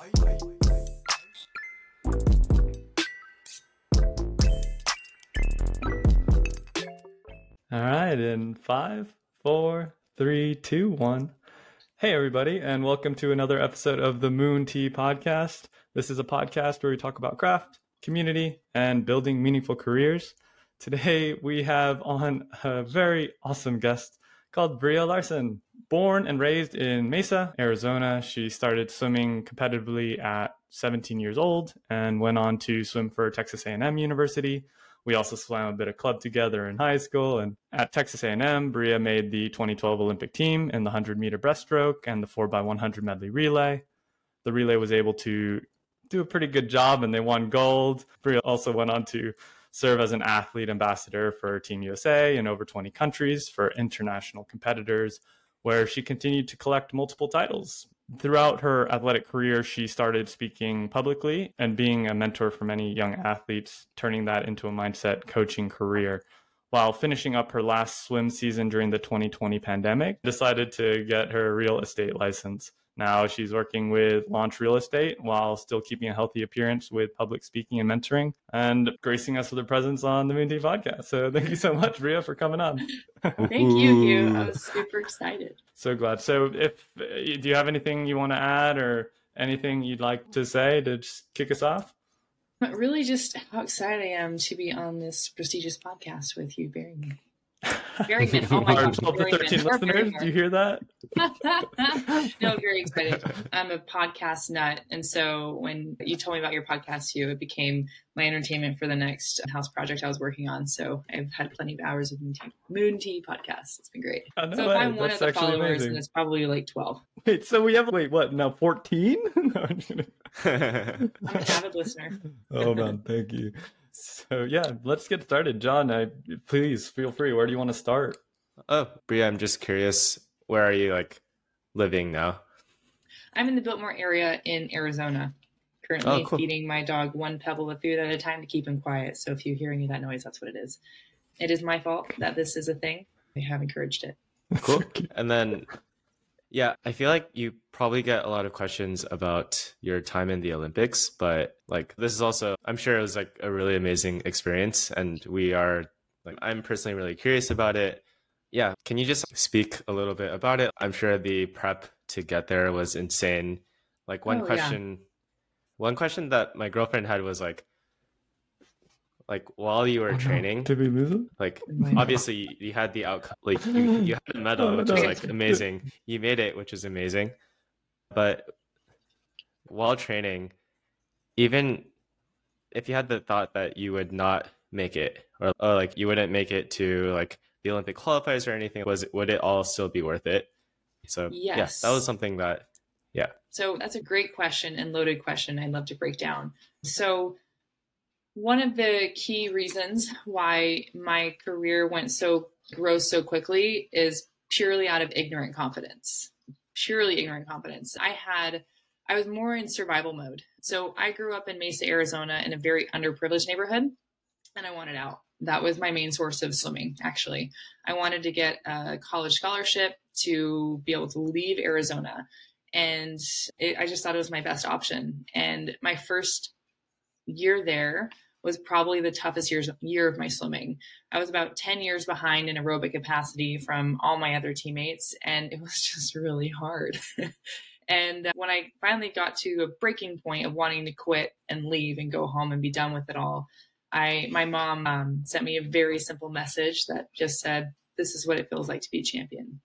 All right, in five, four, three, two, one. Hey, everybody, and welcome to another episode of the Moon Tea Podcast. This is a podcast where we talk about craft, community, and building meaningful careers. Today, we have on a very awesome guest called Breeja Larson. Born and raised in Mesa, Arizona, she started swimming competitively at 17 years old and went on to swim for Texas A&M University we also swam a bit of club together in high school. And at Texas A&M, Breeja made the 2012 Olympic team in the 100 meter breaststroke and the 4x100 medley relay. The relay was able to do a pretty good job and they won gold. Breeja also went on to serve as an athlete ambassador for Team USA in over 20 countries for international competitors, where she continued to collect multiple titles, Throughout her athletic career, she started speaking publicly and being a mentor for many young athletes, turning that into a mindset coaching career. While finishing up her last swim season during the 2020 pandemic, decided to get her real estate license. Now she's working with Launch Real Estate while still keeping a healthy appearance with public speaking and mentoring and gracing us with her presence on the Moon Tea podcast. So thank you so much, Breeja, for coming on. thank you, Hugh. I was super excited. So glad. So if do you have anything you want to add or anything you'd like to say to just kick us off? But really just how excited I am to be on this prestigious podcast with you, Barry. Very good. Oh my Our 12 to 13 listeners, do you hear that? no, very excited. I'm a podcast nut. And so when you told me about your podcast, you, it became my entertainment for the next house project I was working on. So I've had plenty of hours of Moon Tea, Moon Tea podcasts. It's been great. So if I'm one of the followers, then it's probably like 12. Wait, so we have, wait, what, now 14? I'm an avid listener. oh, man. Thank you. So yeah, let's get started. John, I, please feel free. Where do you want to start? Oh, Breeja, I'm just curious. Where are you like living now? I'm in the Biltmore area in Arizona. Currently oh, cool. feeding my dog one pebble of food at a time to keep him quiet. So if you hear any of that noise, that's what it is. It is my fault that this is a thing. I have encouraged it. Cool. and then yeah, I feel like you probably get a lot of questions about your time in the Olympics, but like this is also, I'm sure it was like a really amazing experience. And we are, like, I'm personally really curious about it. Yeah. Can you just speak a little bit about it? I'm sure the prep to get there was insane. Like, one oh, question, yeah. one question that my girlfriend had was like, like while you were oh, training to be moving like obviously you, you, had the outcome like you, you had a medal oh, which no. is like amazing. You made it which is amazing. But while training even if you had the thought that you would not make it or, or like you wouldn't make it to like the olympic qualifiers or anything was would it all still be worth it? So yes yeah, that was something that yeah. So that's a great question and loaded question. I'd love to break down. So one of the key reasons why my career went so gross so quickly is purely out of ignorant confidence. Purely ignorant confidence. I had, I was more in survival mode. So I grew up in Mesa, Arizona in a very underprivileged neighborhood and I wanted out. That was my main source of swimming, actually. I wanted to get a college scholarship to be able to leave Arizona. And it, I just thought it was my best option. And my first year there was probably the toughest years, year of my swimming. I was about 10 years behind in aerobic capacity from all my other teammates, and it was just really hard. and uh, when I finally got to a breaking point of wanting to quit and leave and go home and be done with it all, I my mom um, sent me a very simple message that just said, "This is what it feels like to be a champion.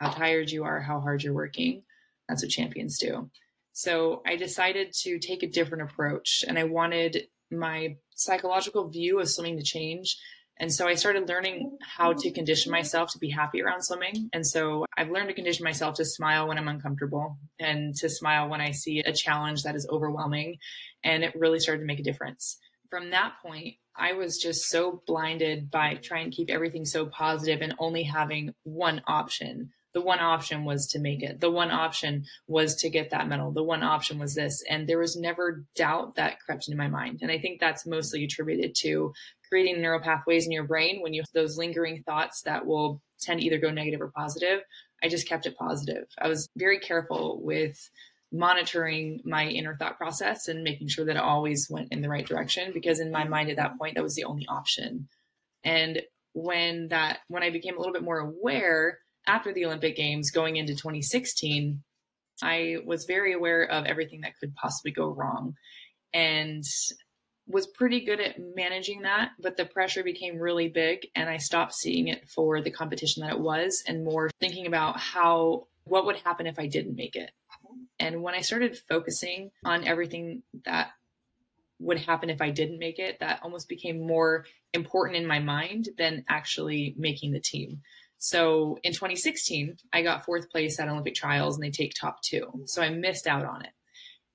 How tired you are, how hard you're working. That's what champions do." So I decided to take a different approach and I wanted my psychological view of swimming to change. And so I started learning how to condition myself to be happy around swimming. And so I've learned to condition myself to smile when I'm uncomfortable and to smile when I see a challenge that is overwhelming. And it really started to make a difference. From that point, I was just so blinded by trying to keep everything so positive and only having one option the one option was to make it. The one option was to get that medal. The one option was this. And there was never doubt that crept into my mind. And I think that's mostly attributed to creating neural pathways in your brain when you have those lingering thoughts that will tend to either go negative or positive. I just kept it positive. I was very careful with monitoring my inner thought process and making sure that it always went in the right direction because in my mind at that point that was the only option and when that when i became a little bit more aware after the olympic games going into 2016 i was very aware of everything that could possibly go wrong and was pretty good at managing that but the pressure became really big and i stopped seeing it for the competition that it was and more thinking about how what would happen if i didn't make it and when I started focusing on everything that would happen if I didn't make it, that almost became more important in my mind than actually making the team. So in 2016, I got fourth place at Olympic trials and they take top two. So I missed out on it.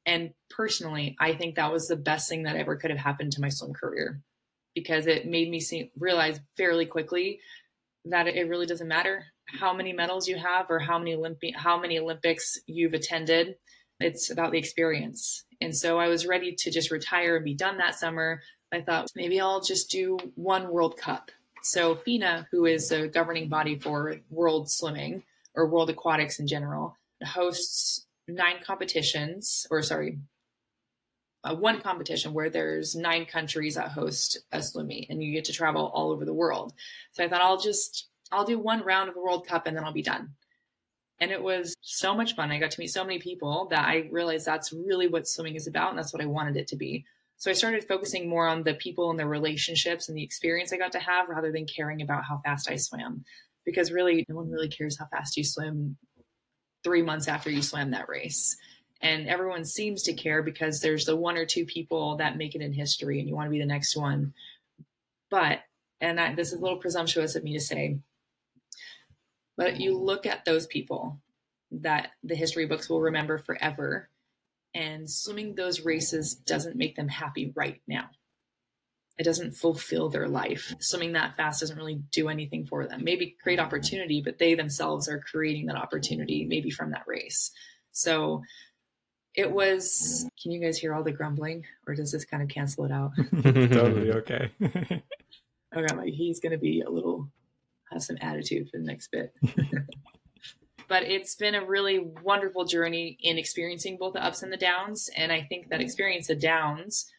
And personally, I think that was the best thing that ever could have happened to my swim career because it made me see, realize fairly quickly that it really doesn't matter how many medals you have or how many Olympi- how many Olympics you've attended. It's about the experience. And so I was ready to just retire and be done that summer. I thought maybe I'll just do one World Cup. So FINA, who is a governing body for world swimming or world aquatics in general, hosts nine competitions, or sorry, uh, one competition where there's nine countries that host a swim and you get to travel all over the world. So I thought I'll just I'll do one round of the World Cup and then I'll be done. And it was so much fun. I got to meet so many people that I realized that's really what swimming is about. And that's what I wanted it to be. So I started focusing more on the people and the relationships and the experience I got to have rather than caring about how fast I swam. Because really, no one really cares how fast you swim three months after you swam that race. And everyone seems to care because there's the one or two people that make it in history and you want to be the next one. But, and I, this is a little presumptuous of me to say, but you look at those people that the history books will remember forever, and swimming those races doesn't make them happy right now. It doesn't fulfill their life. Swimming that fast doesn't really do anything for them. Maybe create opportunity, but they themselves are creating that opportunity, maybe from that race. So it was. Can you guys hear all the grumbling, or does this kind of cancel it out? totally okay. okay, my he's going to be a little have some attitude for the next bit. but it's been a really wonderful journey in experiencing both the ups and the downs. And I think that experience the downs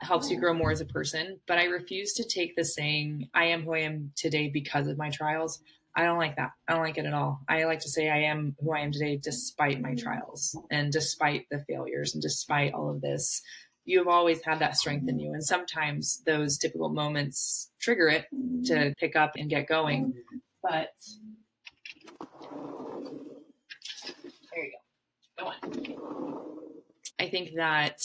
helps you grow more as a person. But I refuse to take the saying, I am who I am today because of my trials. I don't like that. I don't like it at all. I like to say I am who I am today despite my trials and despite the failures and despite all of this you have always had that strength in you. And sometimes those difficult moments trigger it to pick up and get going. But there you go. Go on. I think that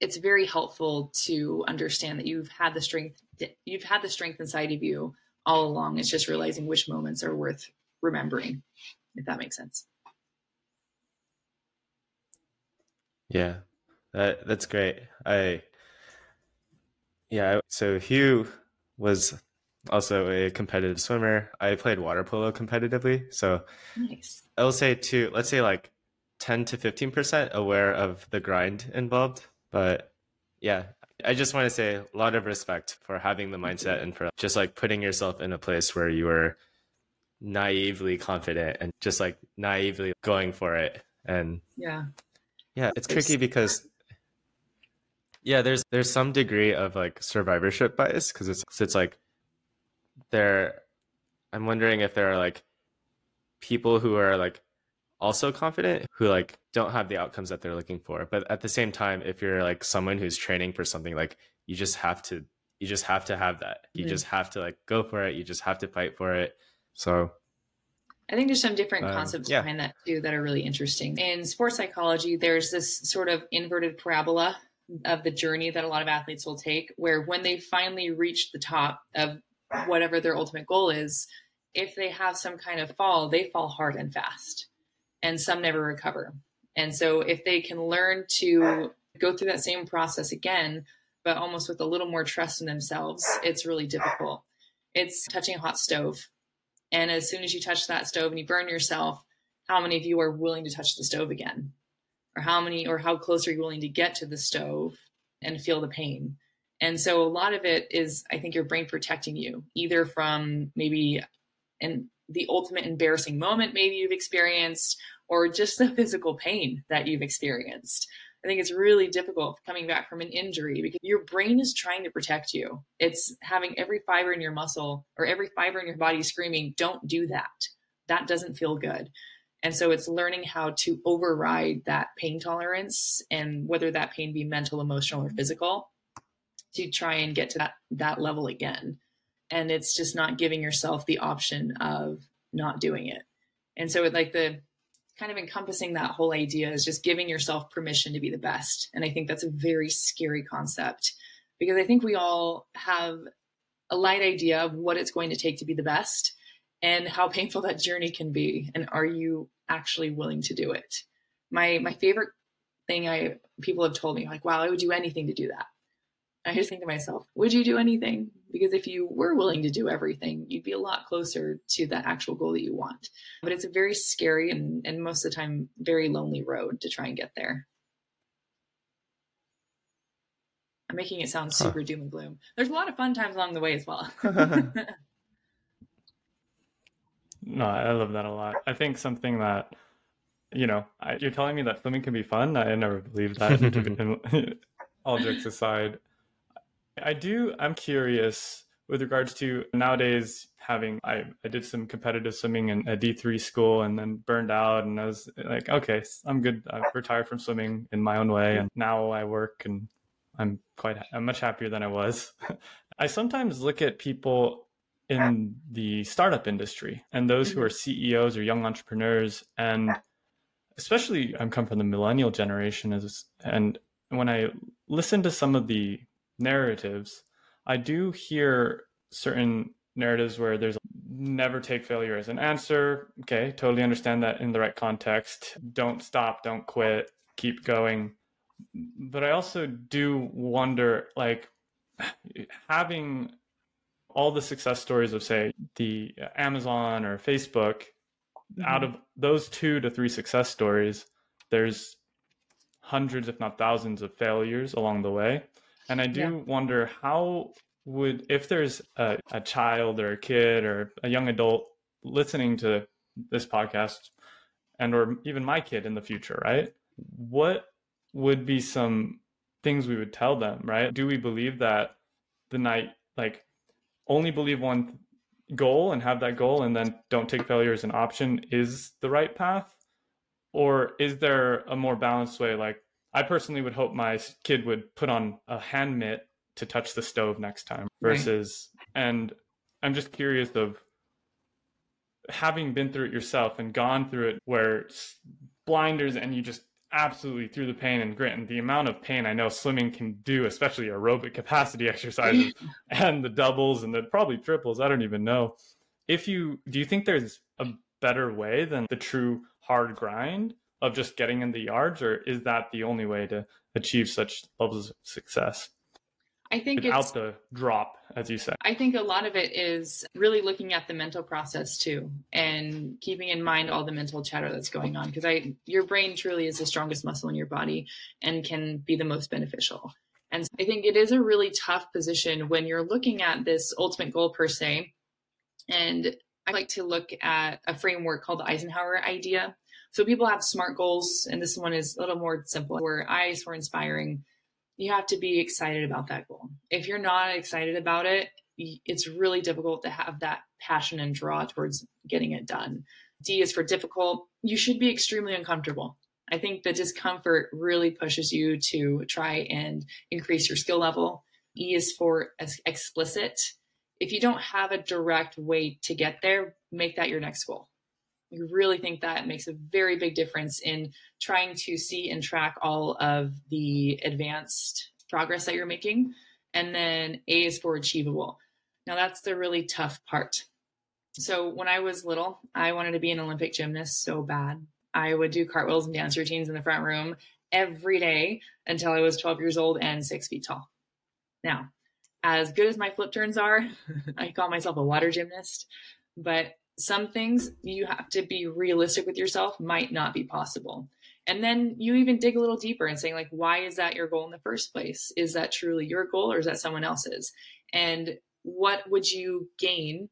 it's very helpful to understand that you've had the strength you've had the strength inside of you all along. It's just realizing which moments are worth remembering, if that makes sense. Yeah, that that's great. I yeah, so Hugh was also a competitive swimmer. I played water polo competitively, so nice. I will say too. Let's say like ten to fifteen percent aware of the grind involved, but yeah, I just want to say a lot of respect for having the mindset and for just like putting yourself in a place where you were naively confident and just like naively going for it. And yeah, yeah, it's tricky because yeah, there's there's some degree of like survivorship bias because it's it's like there. I'm wondering if there are like people who are like also confident who like don't have the outcomes that they're looking for, but at the same time, if you're like someone who's training for something, like you just have to you just have to have that. You mm-hmm. just have to like go for it. You just have to fight for it. So I think there's some different um, concepts yeah. behind that too that are really interesting. In sports psychology, there's this sort of inverted parabola of the journey that a lot of athletes will take, where when they finally reach the top of whatever their ultimate goal is, if they have some kind of fall, they fall hard and fast, and some never recover. And so, if they can learn to go through that same process again, but almost with a little more trust in themselves, it's really difficult. It's touching a hot stove. And as soon as you touch that stove and you burn yourself, how many of you are willing to touch the stove again? or how many or how close are you willing to get to the stove and feel the pain and so a lot of it is i think your brain protecting you either from maybe and the ultimate embarrassing moment maybe you've experienced or just the physical pain that you've experienced. I think it's really difficult coming back from an injury because your brain is trying to protect you. It's having every fiber in your muscle or every fiber in your body screaming, don't do that. That doesn't feel good. And so it's learning how to override that pain tolerance and whether that pain be mental, emotional, or physical to try and get to that, that level again. And it's just not giving yourself the option of not doing it. And so it like the kind of encompassing that whole idea is just giving yourself permission to be the best. And I think that's a very scary concept because I think we all have a light idea of what it's going to take to be the best and how painful that journey can be. And are you actually willing to do it? My my favorite thing i people have told me like wow i would do anything to do that i just think to myself would you do anything because if you were willing to do everything you'd be a lot closer to that actual goal that you want but it's a very scary and, and most of the time very lonely road to try and get there i'm making it sound super huh. doom and gloom there's a lot of fun times along the way as well No, I love that a lot. I think something that, you know, I, you're telling me that swimming can be fun. I never believed that. all jokes aside, I do. I'm curious with regards to nowadays having. I I did some competitive swimming in a D3 school and then burned out, and I was like, okay, I'm good. I've retired from swimming in my own way, and now I work and I'm quite. I'm much happier than I was. I sometimes look at people in the startup industry and those who are mm-hmm. CEOs or young entrepreneurs and especially I'm come from the millennial generation as and when I listen to some of the narratives I do hear certain narratives where there's never take failure as an answer okay totally understand that in the right context don't stop don't quit keep going but I also do wonder like having all the success stories of say the Amazon or Facebook, mm-hmm. out of those two to three success stories, there's hundreds, if not thousands, of failures along the way. And I do yeah. wonder how would if there's a, a child or a kid or a young adult listening to this podcast and or even my kid in the future, right? What would be some things we would tell them, right? Do we believe that the night like only believe one goal and have that goal and then don't take failure as an option is the right path? Or is there a more balanced way? Like, I personally would hope my kid would put on a hand mitt to touch the stove next time versus, right. and I'm just curious of having been through it yourself and gone through it where blinders and you just absolutely through the pain and grit and the amount of pain I know swimming can do, especially aerobic capacity exercises and the doubles and the probably triples. I don't even know. If you do you think there's a better way than the true hard grind of just getting in the yards, or is that the only way to achieve such levels of success? I think without the drop, as you said. I think a lot of it is really looking at the mental process too, and keeping in mind all the mental chatter that's going on. Because I, your brain truly is the strongest muscle in your body and can be the most beneficial. And so I think it is a really tough position when you're looking at this ultimate goal per se. And I like to look at a framework called the Eisenhower idea. So people have SMART goals, and this one is a little more simple, where I's for inspiring you have to be excited about that goal. If you're not excited about it, it's really difficult to have that passion and draw towards getting it done. D is for difficult. You should be extremely uncomfortable. I think the discomfort really pushes you to try and increase your skill level. E is for explicit. If you don't have a direct way to get there, make that your next goal. I really think that makes a very big difference in trying to see and track all of the advanced progress that you're making. And then A is for achievable. Now, that's the really tough part. So, when I was little, I wanted to be an Olympic gymnast so bad. I would do cartwheels and dance routines in the front room every day until I was 12 years old and six feet tall. Now, as good as my flip turns are, I call myself a water gymnast, but some things you have to be realistic with yourself might not be possible. And then you even dig a little deeper and saying, like, why is that your goal in the first place? Is that truly your goal or is that someone else's? And what would you gain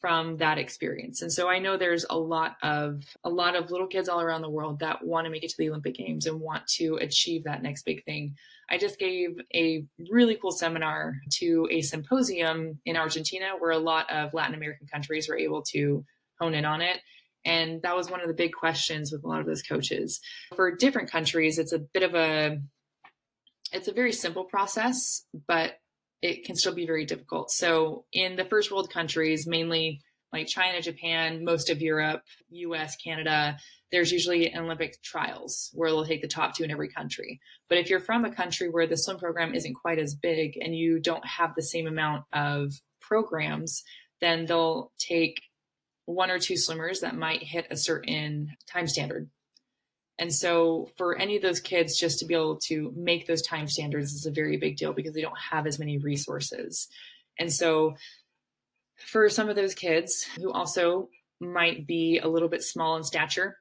from that experience. And so I know there's a lot of a lot of little kids all around the world that want to make it to the Olympic Games and want to achieve that next big thing. I just gave a really cool seminar to a symposium in Argentina where a lot of Latin American countries were able to hone in on it. And that was one of the big questions with a lot of those coaches. For different countries, it's a bit of a it's a very simple process, but it can still be very difficult. So in the first world countries, mainly like China, Japan, most of Europe, US, Canada, there's usually Olympic trials where they'll take the top two in every country. But if you're from a country where the swim program isn't quite as big and you don't have the same amount of programs, then they'll take one or two swimmers that might hit a certain time standard. And so for any of those kids just to be able to make those time standards is a very big deal because they don't have as many resources. And so for some of those kids who also might be a little bit small in stature,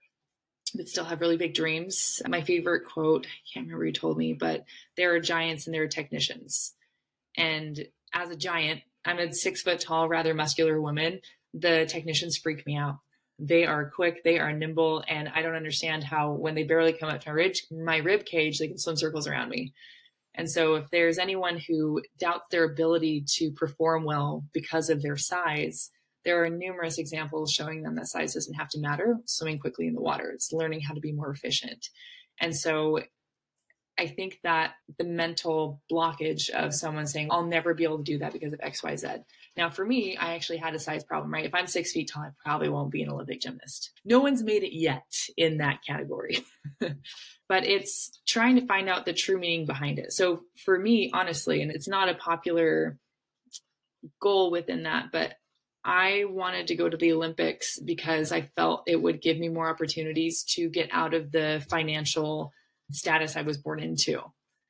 but still have really big dreams. My favorite quote, I can't remember who told me, but there are giants and there are technicians. And as a giant, I'm a six foot tall, rather muscular woman. The technicians freak me out they are quick, they are nimble, and I don't understand how when they barely come up to my rib, my rib cage, they can swim circles around me. And so, if there's anyone who doubts their ability to perform well because of their size, there are numerous examples showing them that size doesn't have to matter. Swimming quickly in the water, it's learning how to be more efficient. And so, I think that the mental blockage of someone saying, I'll never be able to do that because of XYZ now, for me, I actually had a size problem, right? If I'm six feet tall, I probably won't be an Olympic gymnast. No one's made it yet in that category. but it's trying to find out the true meaning behind it. So for me, honestly, and it's not a popular goal within that, but I wanted to go to the Olympics because I felt it would give me more opportunities to get out of the financial status I was born into.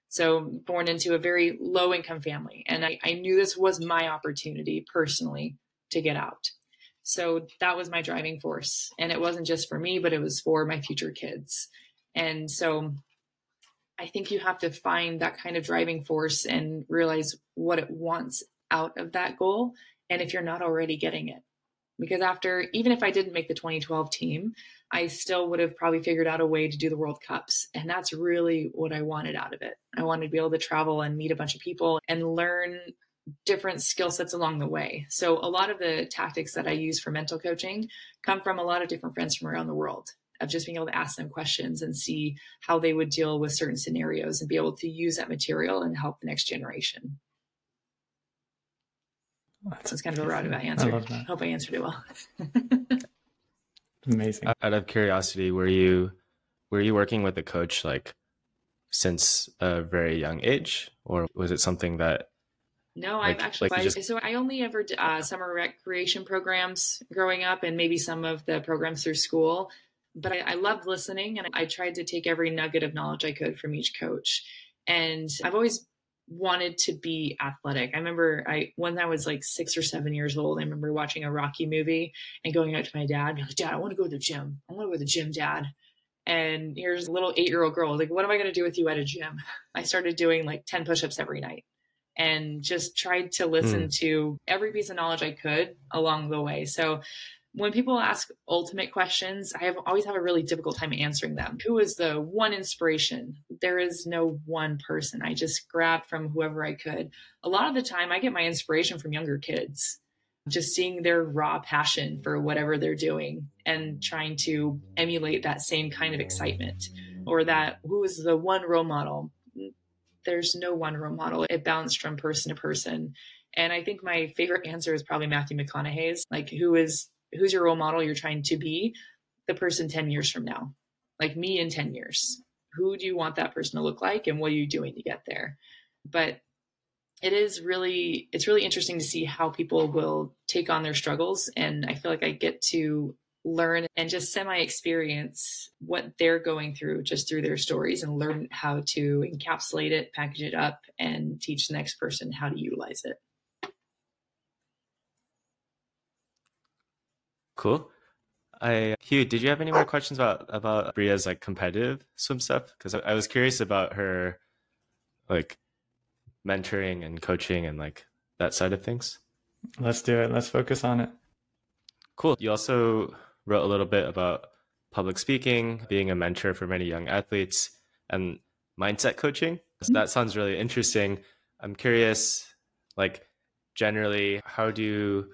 So, born into a very low income family. And I, I knew this was my opportunity personally to get out. So, that was my driving force. And it wasn't just for me, but it was for my future kids. And so, I think you have to find that kind of driving force and realize what it wants out of that goal. And if you're not already getting it, because after, even if I didn't make the 2012 team, I still would have probably figured out a way to do the World Cups. And that's really what I wanted out of it. I wanted to be able to travel and meet a bunch of people and learn different skill sets along the way. So a lot of the tactics that I use for mental coaching come from a lot of different friends from around the world of just being able to ask them questions and see how they would deal with certain scenarios and be able to use that material and help the next generation. That's, it's kind of a roundabout answer. I Hope I answered it well. Amazing. Out of curiosity, were you were you working with a coach like since a very young age, or was it something that? No, like, I've actually like just... so I only ever did uh, summer recreation programs growing up, and maybe some of the programs through school. But I, I loved listening, and I tried to take every nugget of knowledge I could from each coach. And I've always wanted to be athletic. I remember I when I was like six or seven years old, I remember watching a Rocky movie and going out to my dad, like, Dad, I want to go to the gym. I want to go to the gym, Dad. And here's a little eight year old girl, like, what am I going to do with you at a gym? I started doing like 10 push ups every night and just tried to listen mm. to every piece of knowledge I could along the way. So when people ask ultimate questions, I have always have a really difficult time answering them. Who is the one inspiration? There is no one person. I just grabbed from whoever I could. A lot of the time I get my inspiration from younger kids. Just seeing their raw passion for whatever they're doing and trying to emulate that same kind of excitement or that who is the one role model? There's no one role model. It bounced from person to person. And I think my favorite answer is probably Matthew McConaughey's, like who is who's your role model you're trying to be the person 10 years from now. Like me in 10 years. Who do you want that person to look like and what are you doing to get there? But it is really it's really interesting to see how people will take on their struggles. And i feel like i get to learn and just semi experience what they're going through just through their stories and learn how to encapsulate it package it up and teach the next person how to utilize it Cool. I Hugh, did you have any more questions about about Breeja's like competitive swim stuff? Because I, I was curious about her like mentoring and coaching and like that side of things. Let's do it. Let's focus on it. Cool. You also wrote a little bit about public speaking, being a mentor for many young athletes, and mindset coaching. So that sounds really interesting. I'm curious, like, generally, how do you,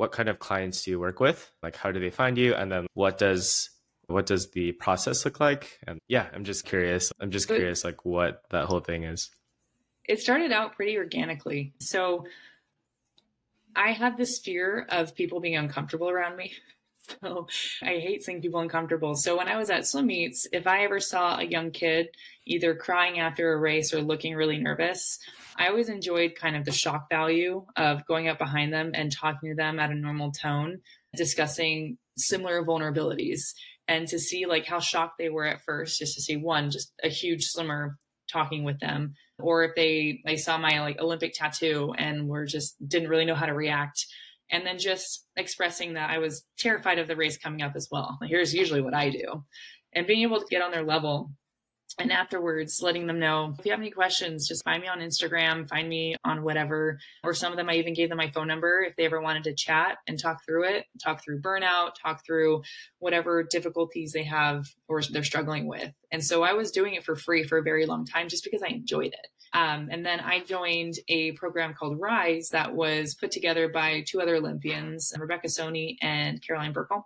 what kind of clients do you work with? Like, how do they find you? And then what does, what does the process look like? And yeah, I'm just curious. I'm just curious, like, what that whole thing is. It started out pretty organically. So I had this fear of people being uncomfortable around me. So I hate seeing people uncomfortable. So when I was at swim meets, if I ever saw a young kid either crying after a race or looking really nervous, I always enjoyed kind of the shock value of going up behind them and talking to them at a normal tone, discussing similar vulnerabilities and to see like how shocked they were at first, just to see one, just a huge swimmer talking with them or if they they saw my like olympic tattoo and were just didn't really know how to react and then just expressing that i was terrified of the race coming up as well. Here's usually what i do. And being able to get on their level and afterwards letting them know if you have any questions just find me on instagram find me on whatever or some of them i even gave them my phone number if they ever wanted to chat and talk through it talk through burnout talk through whatever difficulties they have or they're struggling with. And so i was doing it for free for a very long time just because i enjoyed it. Um, and then I joined a program called Rise that was put together by two other Olympians, Rebecca Soni and Caroline Burckle.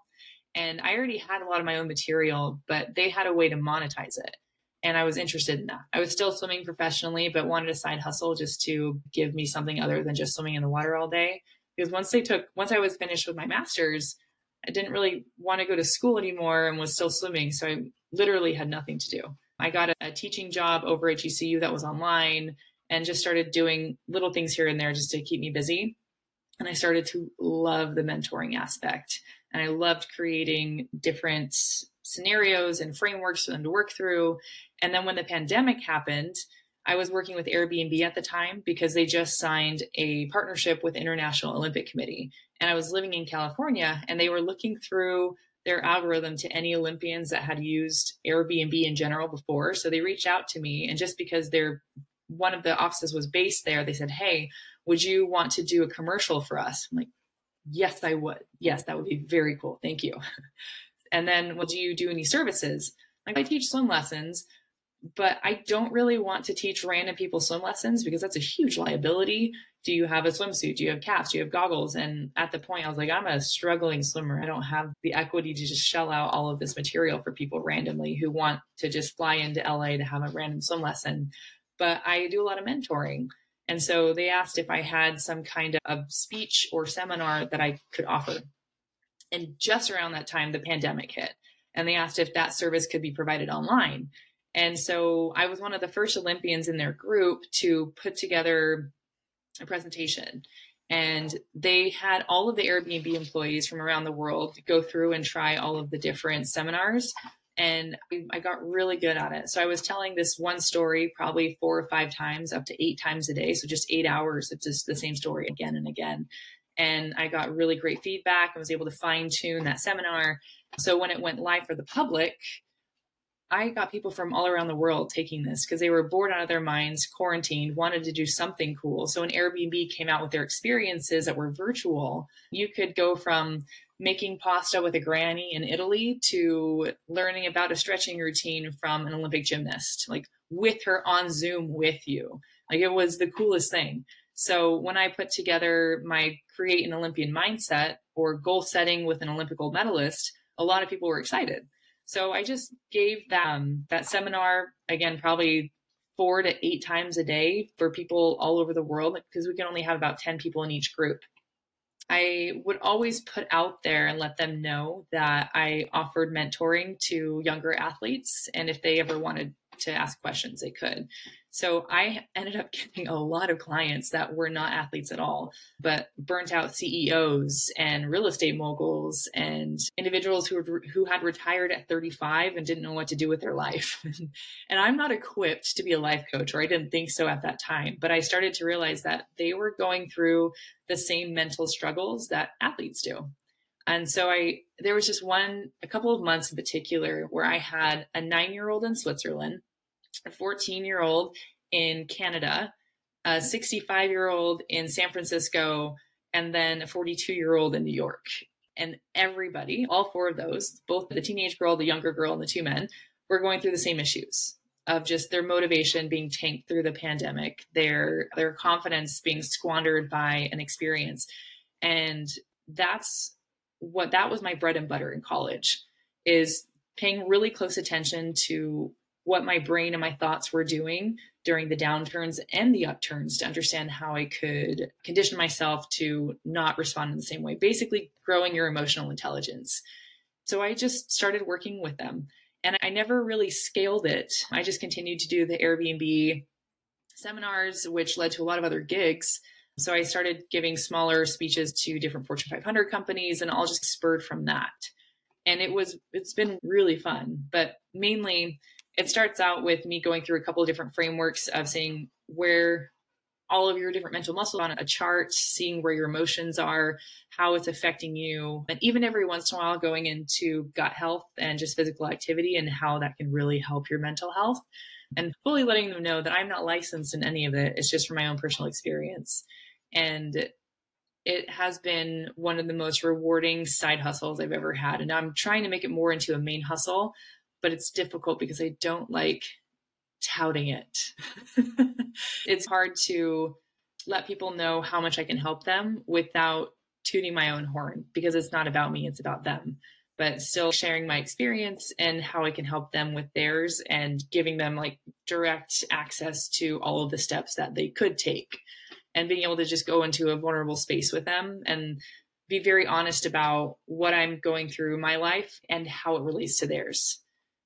And I already had a lot of my own material, but they had a way to monetize it and I was interested in that. I was still swimming professionally, but wanted a side hustle just to give me something other than just swimming in the water all day. Because once they took, once I was finished with my master's, I didn't really want to go to school anymore and was still swimming. So I literally had nothing to do. I got a, a teaching job over at GCU that was online and just started doing little things here and there just to keep me busy. And I started to love the mentoring aspect. And I loved creating different scenarios and frameworks for them to work through. And then when the pandemic happened, I was working with Airbnb at the time because they just signed a partnership with International Olympic Committee. And I was living in California and they were looking through their algorithm to any Olympians that had used Airbnb in general before. So they reached out to me and just because they're one of the offices was based there, they said, Hey, would you want to do a commercial for us? I'm like, Yes, I would. Yes, that would be very cool. Thank you. And then, well, do you do any services? Like I teach swim lessons, but I don't really want to teach random people swim lessons because that's a huge liability. Do you have a swimsuit? Do you have caps? Do you have goggles? And at the point, I was like, I'm a struggling swimmer. I don't have the equity to just shell out all of this material for people randomly who want to just fly into LA to have a random swim lesson. But I do a lot of mentoring. And so they asked if I had some kind of speech or seminar that I could offer. And just around that time, the pandemic hit. And they asked if that service could be provided online. And so I was one of the first Olympians in their group to put together a presentation. And they had all of the Airbnb employees from around the world go through and try all of the different seminars. And I got really good at it. So I was telling this one story probably four or five times, up to eight times a day. So just eight hours of just the same story again and again and I got really great feedback and was able to fine tune that seminar. So when it went live for the public, I got people from all around the world taking this because they were bored out of their minds, quarantined, wanted to do something cool. So when Airbnb came out with their experiences that were virtual, you could go from making pasta with a granny in Italy to learning about a stretching routine from an Olympic gymnast, like with her on Zoom with you. Like it was the coolest thing. So when I put together my create an Olympian mindset or goal setting with an Olympic gold medalist, a lot of people were excited. So I just gave them that seminar again, probably four to eight times a day for people all over the world because we can only have about 10 people in each group. I would always put out there and let them know that I offered mentoring to younger athletes. And if they ever wanted to ask questions, they could. So I ended up getting a lot of clients that were not athletes at all, but burnt out CEOs and real estate moguls and individuals who who had retired at 35 and didn't know what to do with their life. and I'm not equipped to be a life coach, or I didn't think so at that time. But I started to realize that they were going through the same mental struggles that athletes do. And so I, there was just one, a couple of months in particular where I had a nine year old in Switzerland a 14 year old in Canada, a 65 year old in San Francisco, and then a 42 year old in New York. And everybody, all four of those, both the teenage girl, the younger girl, and the two men, were going through the same issues of just their motivation being tanked through the pandemic, their their confidence being squandered by an experience. And that's what that was my bread and butter in college is paying really close attention to what my brain and my thoughts were doing during the downturns and the upturns to understand how I could condition myself to not respond in the same way. Basically, growing your emotional intelligence. So I just started working with them and I never really scaled it. I just continued to do the Airbnb seminars, which led to a lot of other gigs. So I started giving smaller speeches to different Fortune 500 companies and all just spurred from that. And it was, it's been really fun, but mainly it starts out with me going through a couple of different frameworks of seeing where all of your different mental muscles on a chart, seeing where your emotions are, how it's affecting you, and even every once in a while going into gut health and just physical activity and how that can really help your mental health. And fully letting them know that I'm not licensed in any of it. It's just from my own personal experience. And it has been one of the most rewarding side hustles I've ever had. And I'm trying to make it more into a main hustle but it's difficult because I don't like touting it. it's hard to let people know how much I can help them without tooting my own horn because it's not about me, it's about them. But still sharing my experience and how I can help them with theirs and giving them like direct access to all of the steps that they could take and being able to just go into a vulnerable space with them and be very honest about what I'm going through my life and how it relates to theirs.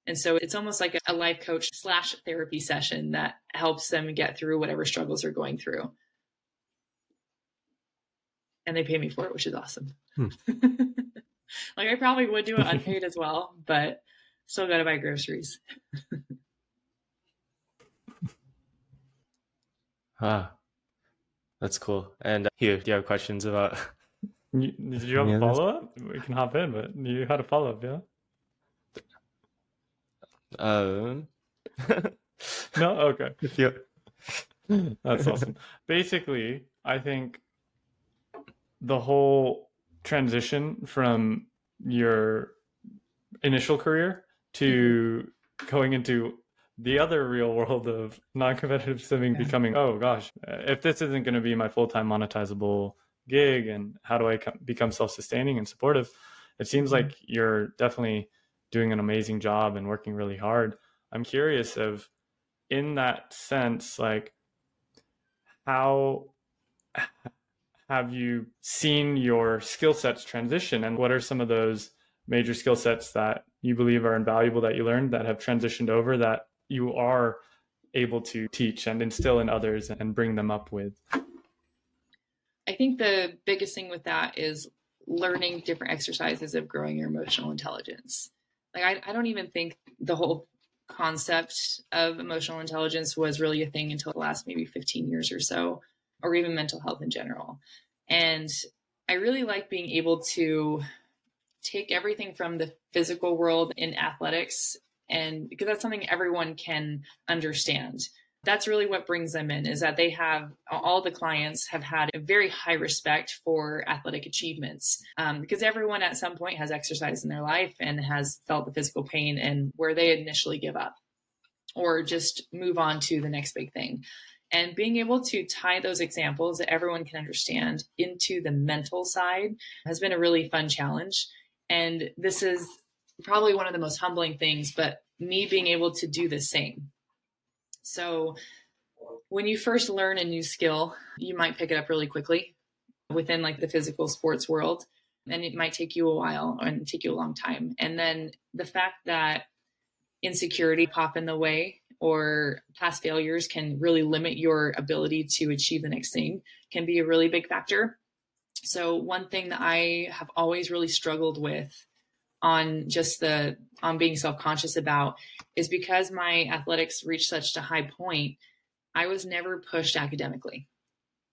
And so it's almost like a life coach slash therapy session that helps them get through whatever struggles they're going through. And they pay me for it, which is awesome. Hmm. like I probably would do it unpaid as well, but still got to buy groceries. ah, that's cool. And uh, Hugh, do you have questions about? You, did you have a follow up? We can hop in, but you had a follow up, yeah. Um. no, okay. Yeah. That's awesome. Basically, I think the whole transition from your initial career to going into the other real world of non-competitive swimming yeah. becoming oh gosh if this isn't going to be my full-time monetizable gig and how do i become self-sustaining and supportive it seems mm-hmm. like you're definitely doing an amazing job and working really hard. I'm curious of in that sense, like how have you seen your skill sets transition and what are some of those major skill sets that you believe are invaluable that you learned that have transitioned over that you are able to teach and instill in others and bring them up with? I think the biggest thing with that is learning different exercises of growing your emotional intelligence. Like I, I don't even think the whole concept of emotional intelligence was really a thing until the last maybe 15 years or so, or even mental health in general. And I really like being able to take everything from the physical world in athletics and because that's something everyone can understand. That's really what brings them in is that they have all the clients have had a very high respect for athletic achievements um, because everyone at some point has exercised in their life and has felt the physical pain and where they initially give up or just move on to the next big thing. And being able to tie those examples that everyone can understand into the mental side has been a really fun challenge. And this is probably one of the most humbling things but me being able to do the same so when you first learn a new skill, you might pick it up really quickly within like the physical sports world. And it might take you a while and take you a long time. And then the fact that insecurity pop in the way or past failures can really limit your ability to achieve the next thing can be a really big factor. So one thing that I have always really struggled with on just the on being self-conscious about is because my athletics reached such a high point i was never pushed academically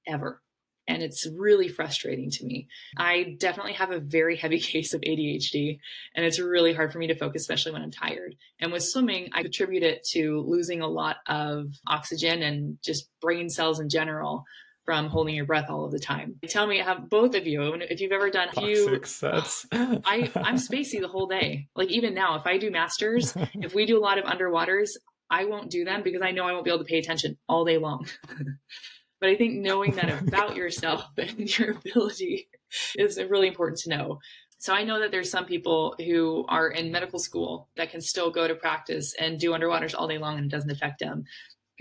ever. And it's really frustrating to me. I definitely have a very heavy case of adhd and it's really hard for me to focus especially when i'm tired. And with swimming i attribute it to losing a lot of oxygen and just brain cells in general from holding your breath all of the time. Tell me, have both of you, if you've ever done, Hypoxic sets. I, I'm spacey the whole day. Like even now, if I do masters, if we do a lot of underwaters, I won't do them because I know I won't be able to pay attention all day long. but I think knowing that about yourself and your ability is really important to know. So I know that there's some people who are in medical school that can still go to practice and do underwaters all day long and it doesn't affect them.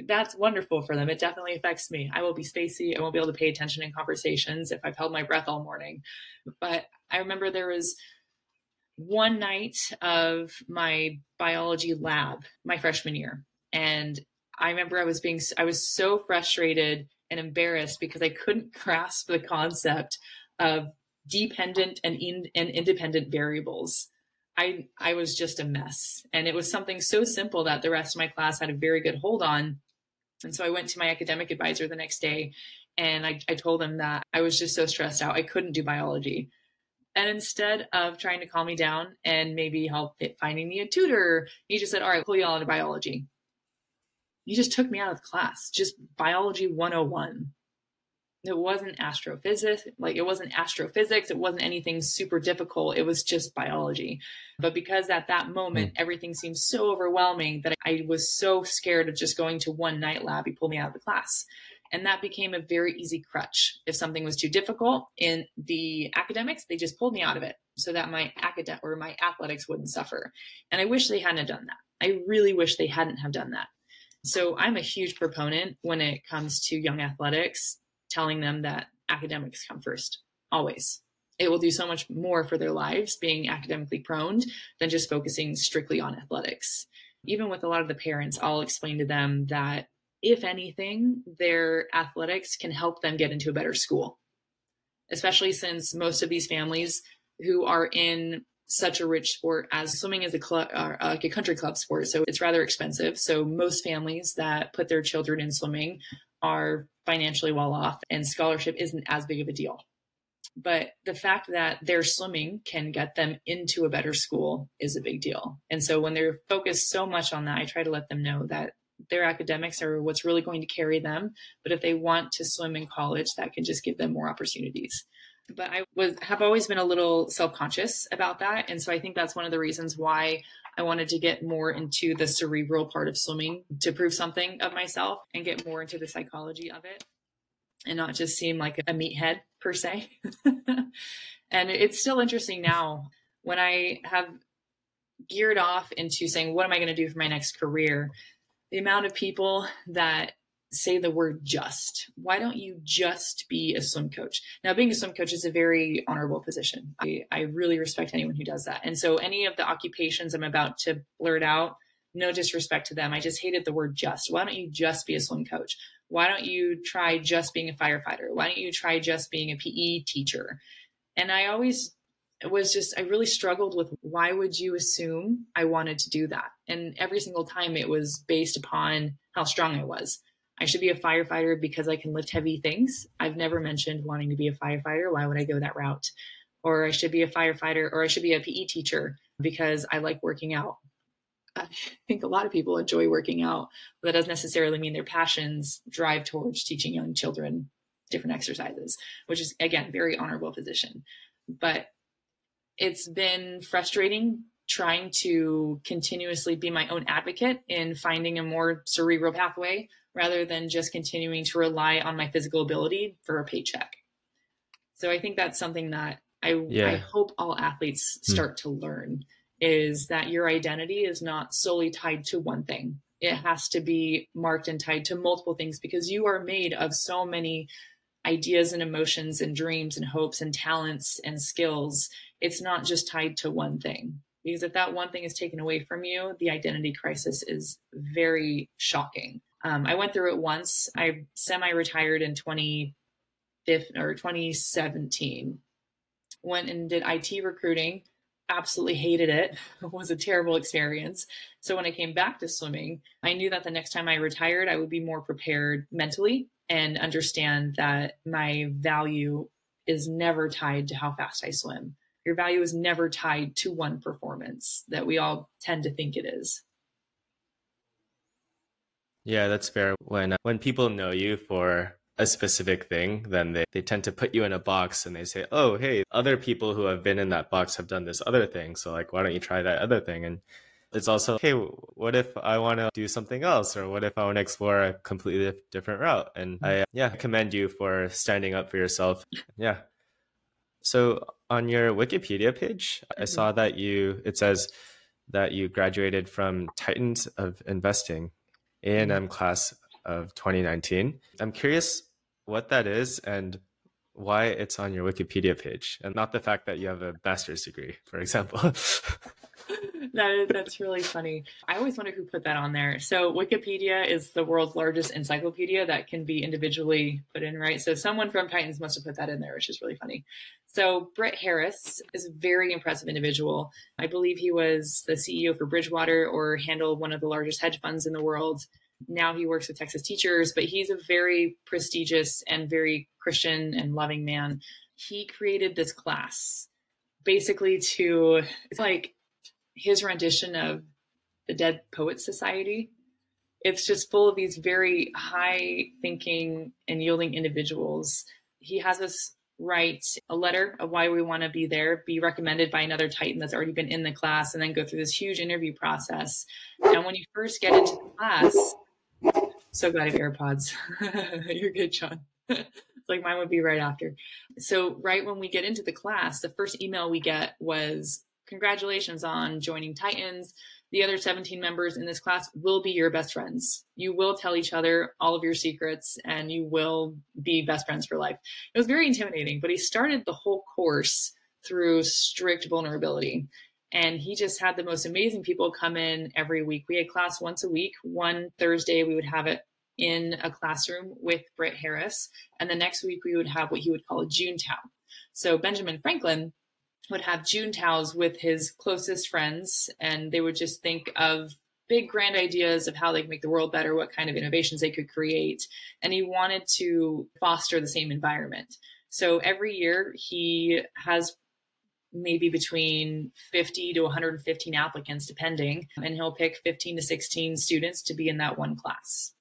That's wonderful for them. It definitely affects me. I will be spacey. I won't be able to pay attention in conversations if I've held my breath all morning. But I remember there was one night of my biology lab my freshman year. And I remember I was being, I was so frustrated and embarrassed because I couldn't grasp the concept of dependent and, in, and independent variables. I, I was just a mess. And it was something so simple that the rest of my class had a very good hold on. And so I went to my academic advisor the next day and I, I told him that I was just so stressed out. I couldn't do biology. And instead of trying to calm me down and maybe help it finding me a tutor, he just said, All right, pull you all into biology. He just took me out of class, just biology 101. It wasn't astrophysics, like it wasn't astrophysics, it wasn't anything super difficult. It was just biology. But because at that moment mm. everything seemed so overwhelming that I was so scared of just going to one night lab, he pulled me out of the class. And that became a very easy crutch. If something was too difficult in the academics, they just pulled me out of it so that my academic or my athletics wouldn't suffer. And I wish they hadn't done that. I really wish they hadn't have done that. So I'm a huge proponent when it comes to young athletics, telling them that academics come first, always. It will do so much more for their lives being academically prone than just focusing strictly on athletics. Even with a lot of the parents, I'll explain to them that if anything, their athletics can help them get into a better school, especially since most of these families who are in such a rich sport as swimming is a, club, uh, like a country club sport, so it's rather expensive. So most families that put their children in swimming are financially well off, and scholarship isn't as big of a deal. But the fact that their swimming can get them into a better school is a big deal. And so when they're focused so much on that, I try to let them know that their academics are what's really going to carry them. But if they want to swim in college, that can just give them more opportunities. But I was have always been a little self-conscious about that. And so I think that's one of the reasons why I wanted to get more into the cerebral part of swimming to prove something of myself and get more into the psychology of it and not just seem like a meathead per se. and it's still interesting now when I have geared off into saying, what am I going to do for my next career? the amount of people that say the word just. Why don't you just be a swim coach? Now, being a swim coach is a very honorable position. I, I really respect anyone who does that. And so, any of the occupations I'm about to blurt out, no disrespect to them. I just hated the word just. Why don't you just be a swim coach? Why don't you try just being a firefighter? Why don't you try just being a PE teacher? And I always was just I really struggled with why would you assume I wanted to do that? And every single time it was based upon how strong I was. I should be a firefighter because I can lift heavy things. I've never mentioned wanting to be a firefighter. Why would I go that route? Or I should be a firefighter or I should be a PE teacher because I like working out. I think a lot of people enjoy working out, but that doesn't necessarily mean their passions drive towards teaching young children different exercises, which is again very honorable position. But it's been frustrating trying to continuously be my own advocate in finding a more cerebral pathway rather than just continuing to rely on my physical ability for a paycheck. So I think that's something that I, yeah. I hope all athletes hmm. start to learn is that your identity is not solely tied to one thing. It has to be marked and tied to multiple things because you are made of so many ideas and emotions and dreams and hopes and talents and skills it's not just tied to one thing. Because if that one thing is taken away from you, the identity crisis is very shocking. Um, I went through it once. I semi retired in 2015 or 2017. Went and did IT recruiting. Absolutely hated it. It was a terrible experience. So when I came back to swimming, I knew that the next time I retired, I would be more prepared mentally and understand that my value is never tied to how fast I swim your value is never tied to one performance that we all tend to think it is. Yeah, that's fair. When uh, when people know you for a specific thing, then they, they tend to put you in a box and they say, oh, hey, other people who have been in that box have done this other thing. So, like, why don't you try that other thing? And it's also, hey, what if I want to do something else? Or what if I want to explore a completely different route? And I, yeah, commend you for standing up for yourself. Yeah. So, on your Wikipedia page, I Mm-hmm. saw that you, it says that you graduated from Titans of Investing Mm-hmm. A&M class of 2019. I'm curious what that is and why it's on your Wikipedia page and not the fact that you have a master's degree, for example. that is, that's really funny. I always wonder who put that on there. So Wikipedia is the world's largest encyclopedia that can be individually put in, right? So someone from Titans must have put that in there, which is really funny. So Britt Harris is a very impressive individual. I believe he was the CEO for Bridgewater or handled one of the largest hedge funds in the world. Now he works with Texas teachers, but he's a very prestigious and very Christian and loving man. He created this class basically to, it's like his rendition of the Dead Poets Society. It's just full of these very high thinking and yielding individuals. He has us write a letter of why we want to be there, be recommended by another Titan that's already been in the class, and then go through this huge interview process. And when you first get into the class, so glad have AirPods. You're good, John. like mine would be right after. So, right when we get into the class, the first email we get was congratulations on joining Titans. The other 17 members in this class will be your best friends. You will tell each other all of your secrets and you will be best friends for life. It was very intimidating, but he started the whole course through strict vulnerability. And he just had the most amazing people come in every week. We had class once a week. One Thursday, we would have it in a classroom with Britt Harris. And the next week, we would have what he would call a Junto. So Benjamin Franklin would have Juntos with his closest friends, and they would just think of big grand ideas of how they could make the world better, what kind of innovations they could create. And he wanted to foster the same environment. So every year he has maybe between 50 to 115 applicants, depending, and he'll pick 15 to 16 students to be in that one class.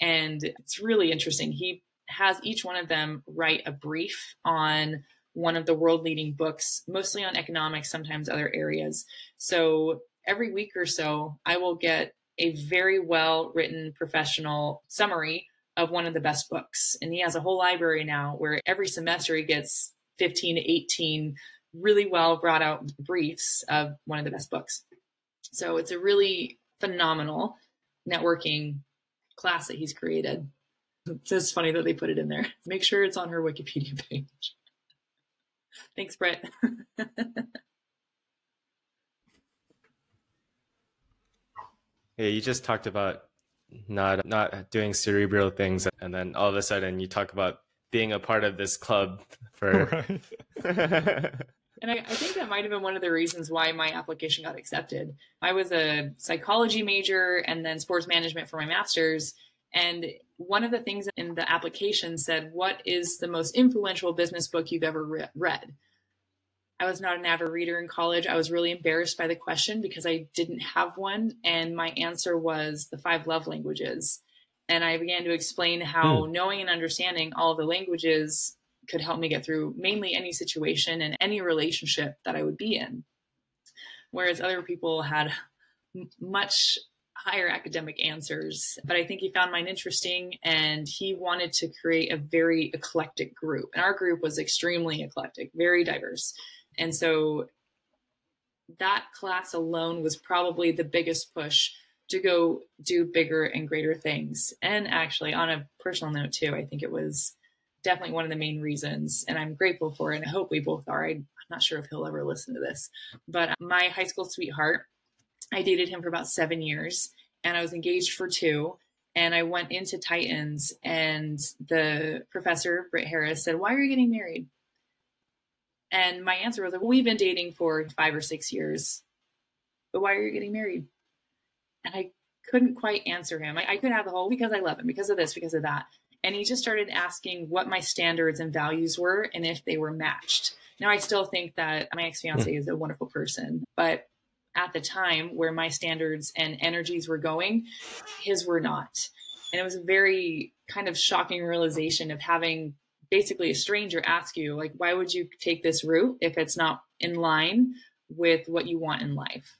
And it's really interesting. He has each one of them write a brief on one of the world leading books, mostly on economics, sometimes other areas. So every week or so, I will get a very well written professional summary of one of the best books. And he has a whole library now where every semester he gets 15 to 18 really well brought out briefs of one of the best books. So it's a really phenomenal networking class that he's created. It's funny that they put it in there. Make sure it's on her Wikipedia page. Thanks, Britt. yeah, you just talked about not not doing cerebral things, and then all of a sudden you talk about being a part of this club for. Right. And I, I, think that might have been one of the reasons why my application got accepted. I was a psychology major and then sports management for my master's. And one of the things in the application said, What is the most influential business book you've ever re- read? I was not an avid reader in college. I was really embarrassed by the question because I didn't have one. And my answer was The Five Love Languages. And I began to explain how hmm. knowing and understanding all the languages could help me get through mainly any situation and any relationship that I would be in. Whereas other people had much higher academic answers. But I think he found mine interesting and he wanted to create a very eclectic group. And our group was extremely eclectic, very diverse. And so that class alone was probably the biggest push to go do bigger and greater things. And actually, on a personal note, too, I think it was definitely one of the main reasons, and I'm grateful for it. And I hope we both are. I'm not sure if he'll ever listen to this, but my high school sweetheart, I dated him for about seven years, and I was engaged for two. And I went into Titans, and the professor, Britt Harris, said, Why are you getting married? And my answer was, well, We've been dating for five or six years, but why are you getting married? And I couldn't quite answer him. I, I could have the whole because I love him, because of this, because of that. And he just started asking what my standards and values were and if they were matched. Now, I still think that my ex fiance hmm. is a wonderful person, but at the time where my standards and energies were going, his were not. And it was a very kind of shocking realization of having basically a stranger ask you, like, why would you take this route if it's not in line with what you want in life?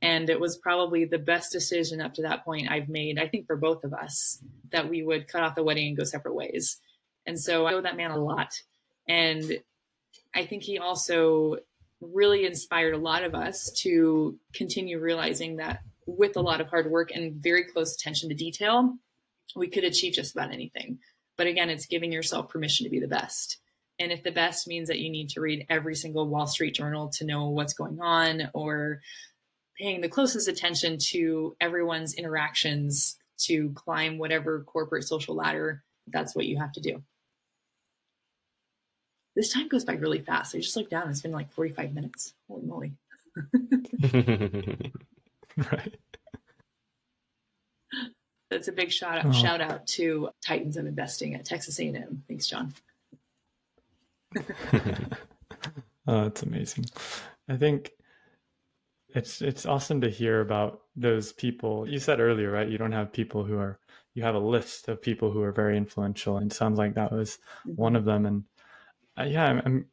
And it was probably the best decision up to that point I've made, I think, for both of us, that we would cut off the wedding and go separate ways. And so I owe that man a lot. And I think he also really inspired a lot of us to continue realizing that with a lot of hard work and very close attention to detail, we could achieve just about anything. But again, it's giving yourself permission to be the best. And if the best means that you need to read every single Wall Street journal to know what's going on or paying the closest attention to everyone's interactions to climb whatever corporate social ladder, that's what you have to do. This time goes by really fast. I just looked down, it's been like 45 minutes. Holy moly. right. That's a big shout out, oh. shout out to Titans of Investing at Texas A&M. Thanks, John. oh, that's amazing. I think it's it's awesome to hear about those people. You said earlier, right? You don't have people who are you have a list of people who are very influential, and sounds like that was mm-hmm. one of them. And uh, yeah, I'm, I'm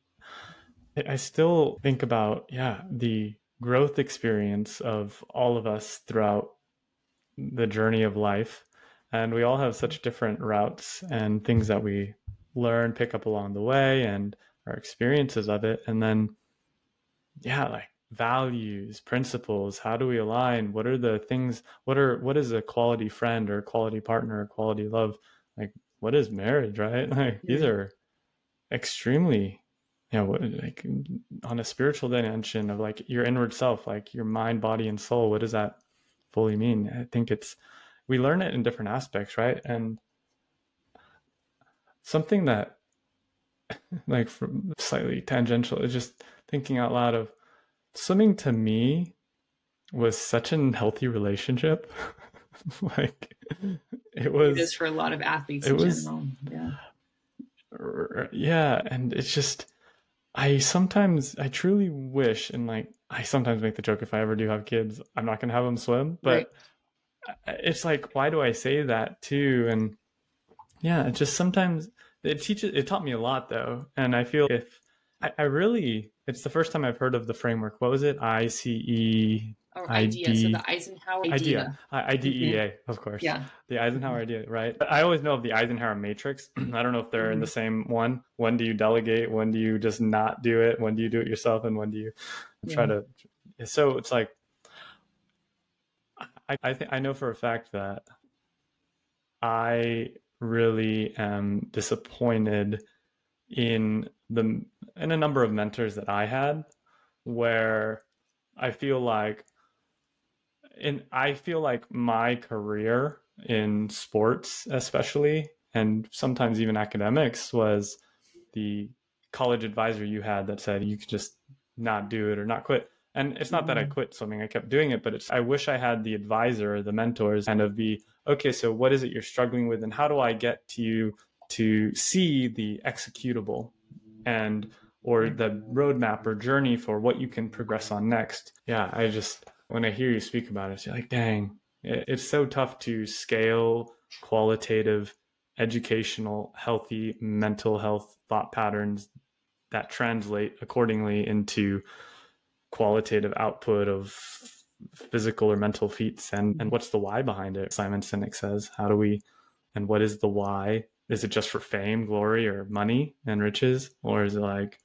I still think about yeah the growth experience of all of us throughout the journey of life. And we all have such different routes and things that we learn, pick up along the way, and our experiences of it. And then, yeah, like values, principles, how do we align? What are the things, what are, what is a quality friend or quality partner or quality love? Like, what is marriage, right? Like, yeah. these are extremely you know like on a spiritual dimension of like your inward self like your mind body and soul what does that fully mean. I think it's we learn it in different aspects, right? And something that like from slightly tangential is just thinking out loud of swimming to me was such an healthy relationship. like it was it is for a lot of athletes it was, general. Yeah. Yeah, and it's just I sometimes I truly wish and like I sometimes make the joke if I ever do have kids, I'm not going to have them swim. But right. it's like, why do I say that too? And yeah, it just sometimes it teaches, it taught me a lot though. And I feel if I, I really, it's the first time I've heard of the framework. What was it? ICE or idea. ID, so the Eisenhower idea. idea. IDEA, mm-hmm. of course. Yeah. The Eisenhower idea, right? I always know of the Eisenhower matrix. I don't know if they're mm-hmm. in the mm-hmm. same one. When do you delegate? When do you just not do it? When do you do it yourself? And when do you try yeah. to? So it's like, I, I think I know for a fact that I really am disappointed in the in a number of mentors that I had where I feel like and I feel like my career in sports, especially, and sometimes even academics, was the college advisor you had that said you could just not do it or not quit. And it's not that I mm-hmm. quit swimming; I kept doing it. But it's I wish I had the advisor, the mentors, kind of be okay. So what is it you're struggling with, and how do I get to you to see the executable and or the roadmap or journey for what you can progress on next? Yeah, I just when I hear you speak about it, you're like, dang, it's so tough to scale qualitative, educational, healthy mental health thought patterns that translate accordingly into qualitative output of physical or mental feats. And, and what's the why behind it? Simon sinek says how do we and what is the why? Is it just for fame glory or money and riches? Or is it like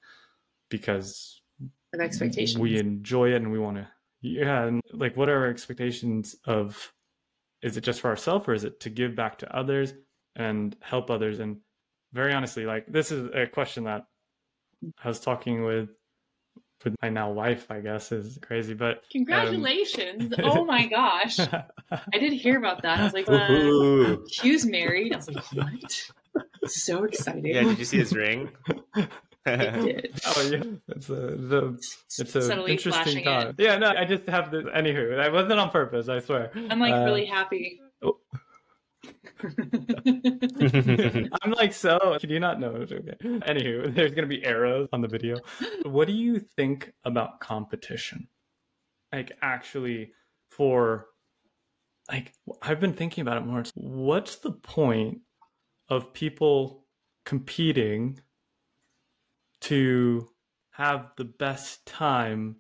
because of expectations. we enjoy it and we want to yeah and like what are our expectations of is it just for ourselves or is it to give back to others and help others? And very honestly like this is a question that i was talking with with my now wife i guess is crazy but congratulations. um... oh my gosh. I did hear about that. I was like uh, Hugh's married. I was like what? So excited yeah did you see his ring did. oh yeah, it's a the it's a interesting time. In. Yeah, no, I just have this. Anywho, I wasn't on purpose. I swear. I'm like uh, really happy. Oh. I'm like, so can you not know? Okay. Anywho, there's gonna be arrows on the video. What do you think about competition? Like actually for like I've been thinking about it more. What's the point of people competing to have the best time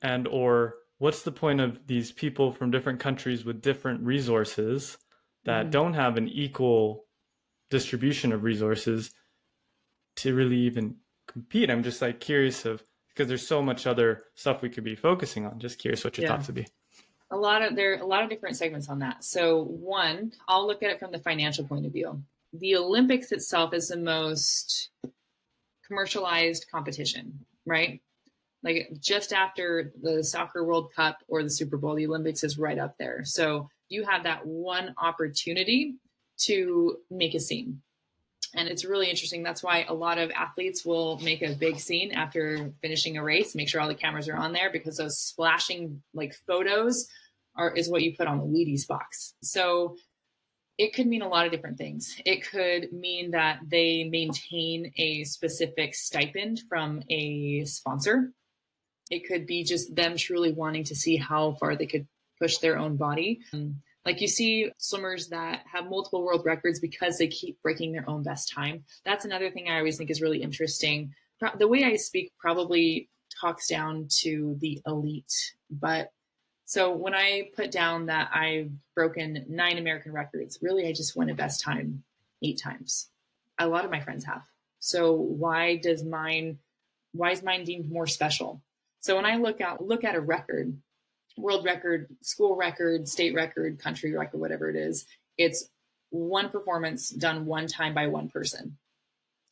and or what's the point of these people from different countries with different resources that mm-hmm. don't have an equal distribution of resources to really even compete? I'm just like curious of because there's so much other stuff we could be focusing on. Just curious what your yeah. thoughts would be. A lot of there are a lot of different segments on that. So one i'll look at it from the financial point of view. The olympics itself is the most commercialized competition right? Like just after the soccer world cup or the super bowl the olympics is right up there. So you have that one opportunity to make a scene. And it's really interesting. That's why a lot of athletes will make a big scene after finishing a race make sure all the cameras are on there because those splashing like photos are is what you put on the wheaties box. So it could mean a lot of different things. It could mean that they maintain a specific stipend from a sponsor it could be just them truly wanting to see how far they could push their own body. Um, like you see swimmers that have multiple world records because they keep breaking their own best time. That's another thing I always think is really interesting. The way I speak probably talks down to the elite, but so when I put down that I've broken nine American records, really I just went a best time eight times. A lot of my friends have. So why does mine why is mine deemed more special? So when I look out, look at a record, world record, school record, state record, country record, whatever it is, it's one performance done one time by one person.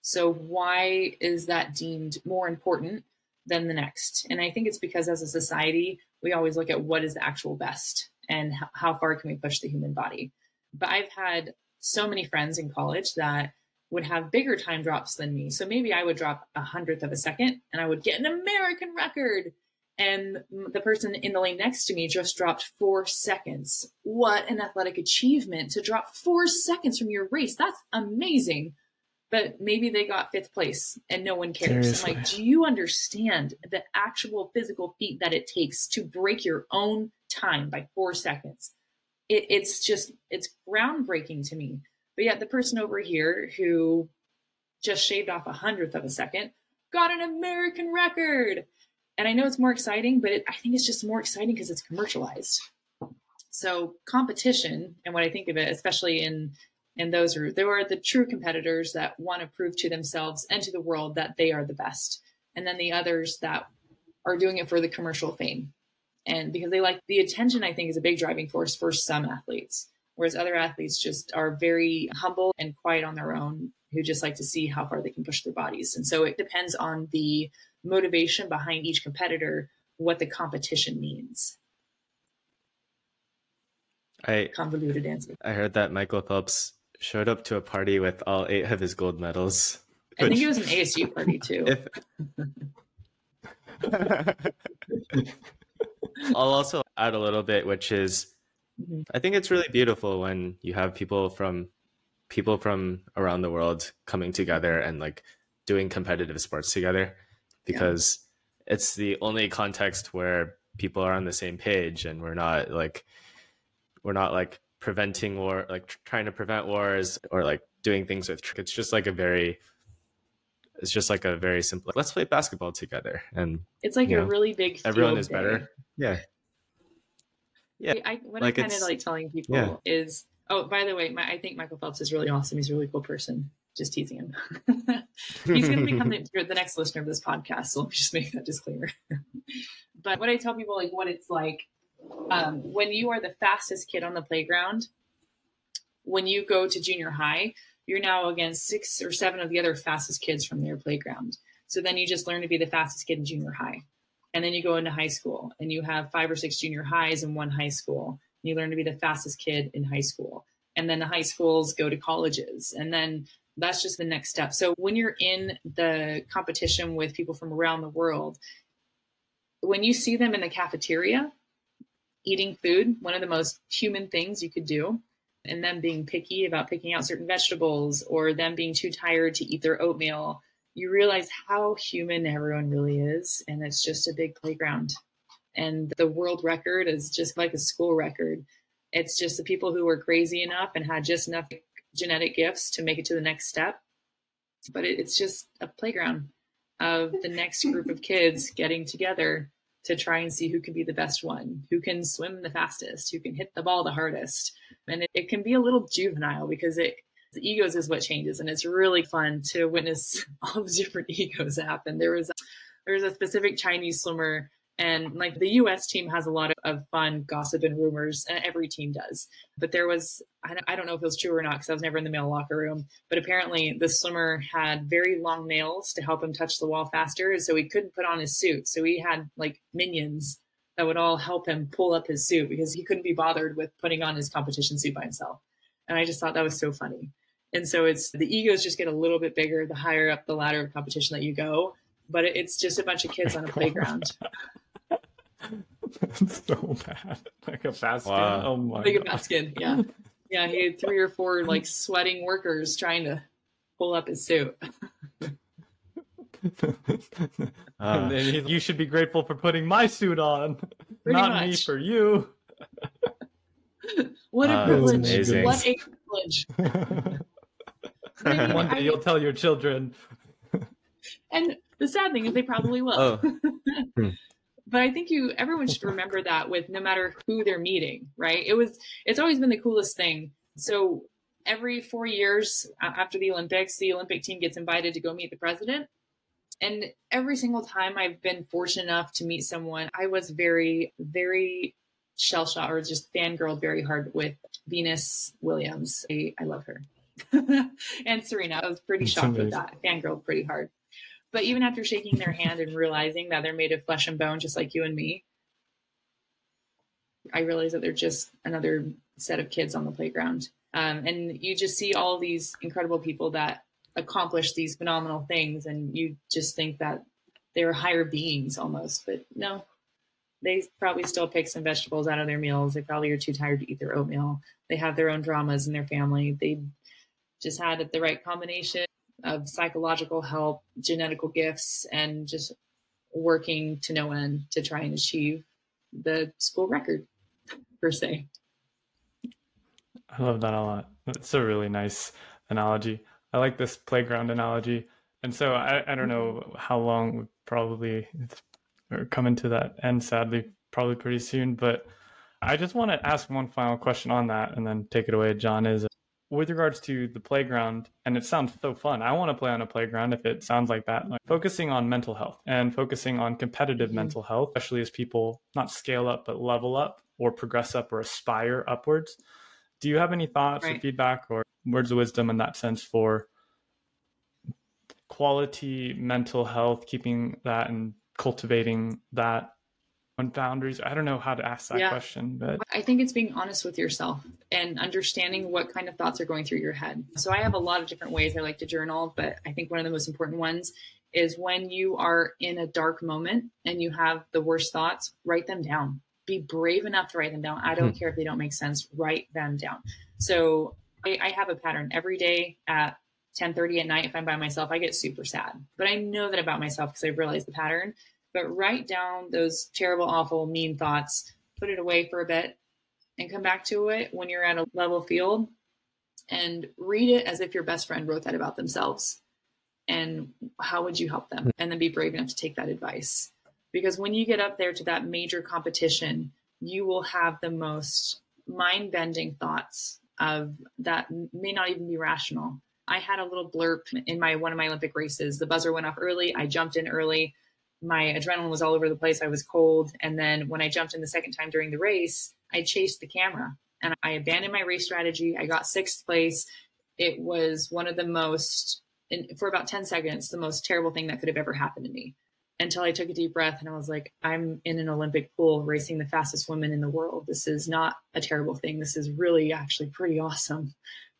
So why is that deemed more important than the next? And I think it's because as a society, we always look at what is the actual best and how far can we push the human body. But I've had so many friends in college that would have bigger time drops than me. So maybe I would drop a hundredth of a second and I would get an American record. And the person in the lane next to me just dropped four seconds. What an athletic achievement to drop four seconds from your race. That's amazing. But maybe they got fifth place and no one cares. Seriously. I'm like, do you understand the actual physical feat that it takes to break your own time by four seconds? It, it's just, it's groundbreaking to me but yet the person over here who just shaved off a hundredth of a second got an American record. And I know it's more exciting, but it, I think it's just more exciting because it's commercialized. So competition, and what I think of it, especially in in those are there are the true competitors that want to prove to themselves and to the world that they are the best, and then the others that are doing it for the commercial fame, and because they like the attention. I think is a big driving force for some athletes whereas other athletes just are very humble and quiet on their own who just like to see how far they can push their bodies. And so it depends on the motivation behind each competitor, what the competition means. I convoluted answer. I heard that Michael Phelps showed up to a party with all eight of his gold medals. I think it was an ASU party too. If... I'll also add a little bit, which is Mm-hmm. I think it's really beautiful when you have people from people from around the world coming together and like doing competitive sports together because yeah. it's the only context where people are on the same page and we're not like we're not like preventing war like trying to prevent wars or like doing things with it's just like a very it's just like a very simple let's play basketball together and it's like a know, really big everyone is day. better yeah. Yeah. I, what like i kind of like telling people yeah. is oh by the way my, i think michael phelps is really awesome. He's a really cool person. Just teasing him. He's going to become the, the next listener of this podcast so let me just make that disclaimer. But what i tell people like what it's like um, when you are the fastest kid on the playground when you go to junior high you're now against six or seven of the other fastest kids from their playground so then you just learn to be the fastest kid in junior high and then you go into high school and you have five or six junior highs in one high school. You learn to be the fastest kid in high school. And then the high schools go to colleges. And then that's just the next step. So when you're in the competition with people from around the world, when you see them in the cafeteria eating food, one of the most human things you could do, and them being picky about picking out certain vegetables or them being too tired to eat their oatmeal you realize how human everyone really is. And it's just a big playground. And the world record is just like a school record. It's just the people who were crazy enough and had just enough genetic gifts to make it to the next step. But it's just a playground of the next group of kids getting together to try and see who can be the best one, who can swim the fastest, who can hit the ball the hardest. And it, it can be a little juvenile because it the egos is what changes, and it's really fun to witness all the different egos happen. There was there was a specific Chinese swimmer and like the US team has a lot of fun gossip and rumors, and every team does. But there was, I don't know if it was true or not because I was never in the male locker room, but apparently the swimmer had very long nails to help him touch the wall faster. So he couldn't put on his suit. So he had like minions that would all help him pull up his suit because he couldn't be bothered with putting on his competition suit by himself. And I just thought that was so funny. And so it's the egos just get a little bit bigger the higher up the ladder of competition that you go. But it's just a bunch of kids on a playground. so bad. Like a basket. Wow. Oh my Like a god. basket, yeah. Yeah, he had three or four like sweating workers trying to pull up his suit. Uh, and then he's, you should be grateful for putting my suit on, Pretty not me for you. What a uh, that's privilege! What a privilege! One I day you'll tell your children. And the sad thing is, they probably will. Oh. Hmm. But I think you, everyone should remember that with no matter who they're meeting, right? It was, it's always been the coolest thing. So every four years after the Olympics, the Olympic team gets invited to go meet the president. And every single time I've been fortunate enough to meet someone, I was very, very shell shocked or just fangirled very hard with Venus Williams. I, I love her. and Serena. I was pretty shocked with that. Fangirled pretty hard. But even after shaking their hand and realizing that they're made of flesh and bone, just like you and me, I realized that they're just another set of kids on the playground. Um, and you just see all these incredible people that accomplish these phenomenal things, and you just think that they're higher beings almost. But no, they probably still pick some vegetables out of their meals. They probably are too tired to eat their oatmeal. They have their own dramas in their family. They just had the right combination of psychological help, genetical gifts, and just working to no end to try and achieve the school record, per se. I love that a lot. It's a really nice analogy. I like this playground analogy. And so I, I don't know how long we probably are coming to that end, sadly, probably pretty soon. But I just want to ask one final question on that and then take it away, John. Is with regards to the playground, and it sounds so fun. I want to play on a playground if it sounds like that. Like focusing on mental health and focusing on competitive Mhm. mental health, especially as people not scale up, but level up or progress up or aspire upwards. Do you have any thoughts or feedback or words of wisdom in that sense for quality mental health, keeping that and cultivating that boundaries? I don't know how to ask that Yeah. question, but I think it's being honest with yourself and understanding what kind of thoughts are going through your head. So I have a lot of different ways I like to journal, but I think one of the most important ones is when you are in a dark moment and you have the worst thoughts, write them down. Be brave enough to write them down. I don't hmm. care if they don't make sense, write them down. So I, I have a pattern every day at 10:30 at night if I'm by myself, I get super sad. But I know that about myself because I've realized the pattern. But write down those terrible, awful, mean thoughts, put it away for a bit, and come back to it when you're at a level field and read it as if your best friend wrote that about themselves. And how would you help them? And then be brave enough to take that advice. Because when you get up there to that major competition, you will have the most mind bending thoughts of that may not even be rational. I had a little blurb in my one of my Olympic races. The buzzer went off early. I jumped in early. My adrenaline was all over the place. I was cold. And then when I jumped in the second time during the race, I chased the camera and I abandoned my race strategy. I got sixth place. It was one of the most, for about 10 seconds, the most terrible thing that could have ever happened to me until I took a deep breath and I was like, I'm in an Olympic pool racing the fastest women in the world. This is not a terrible thing. This is really actually pretty awesome.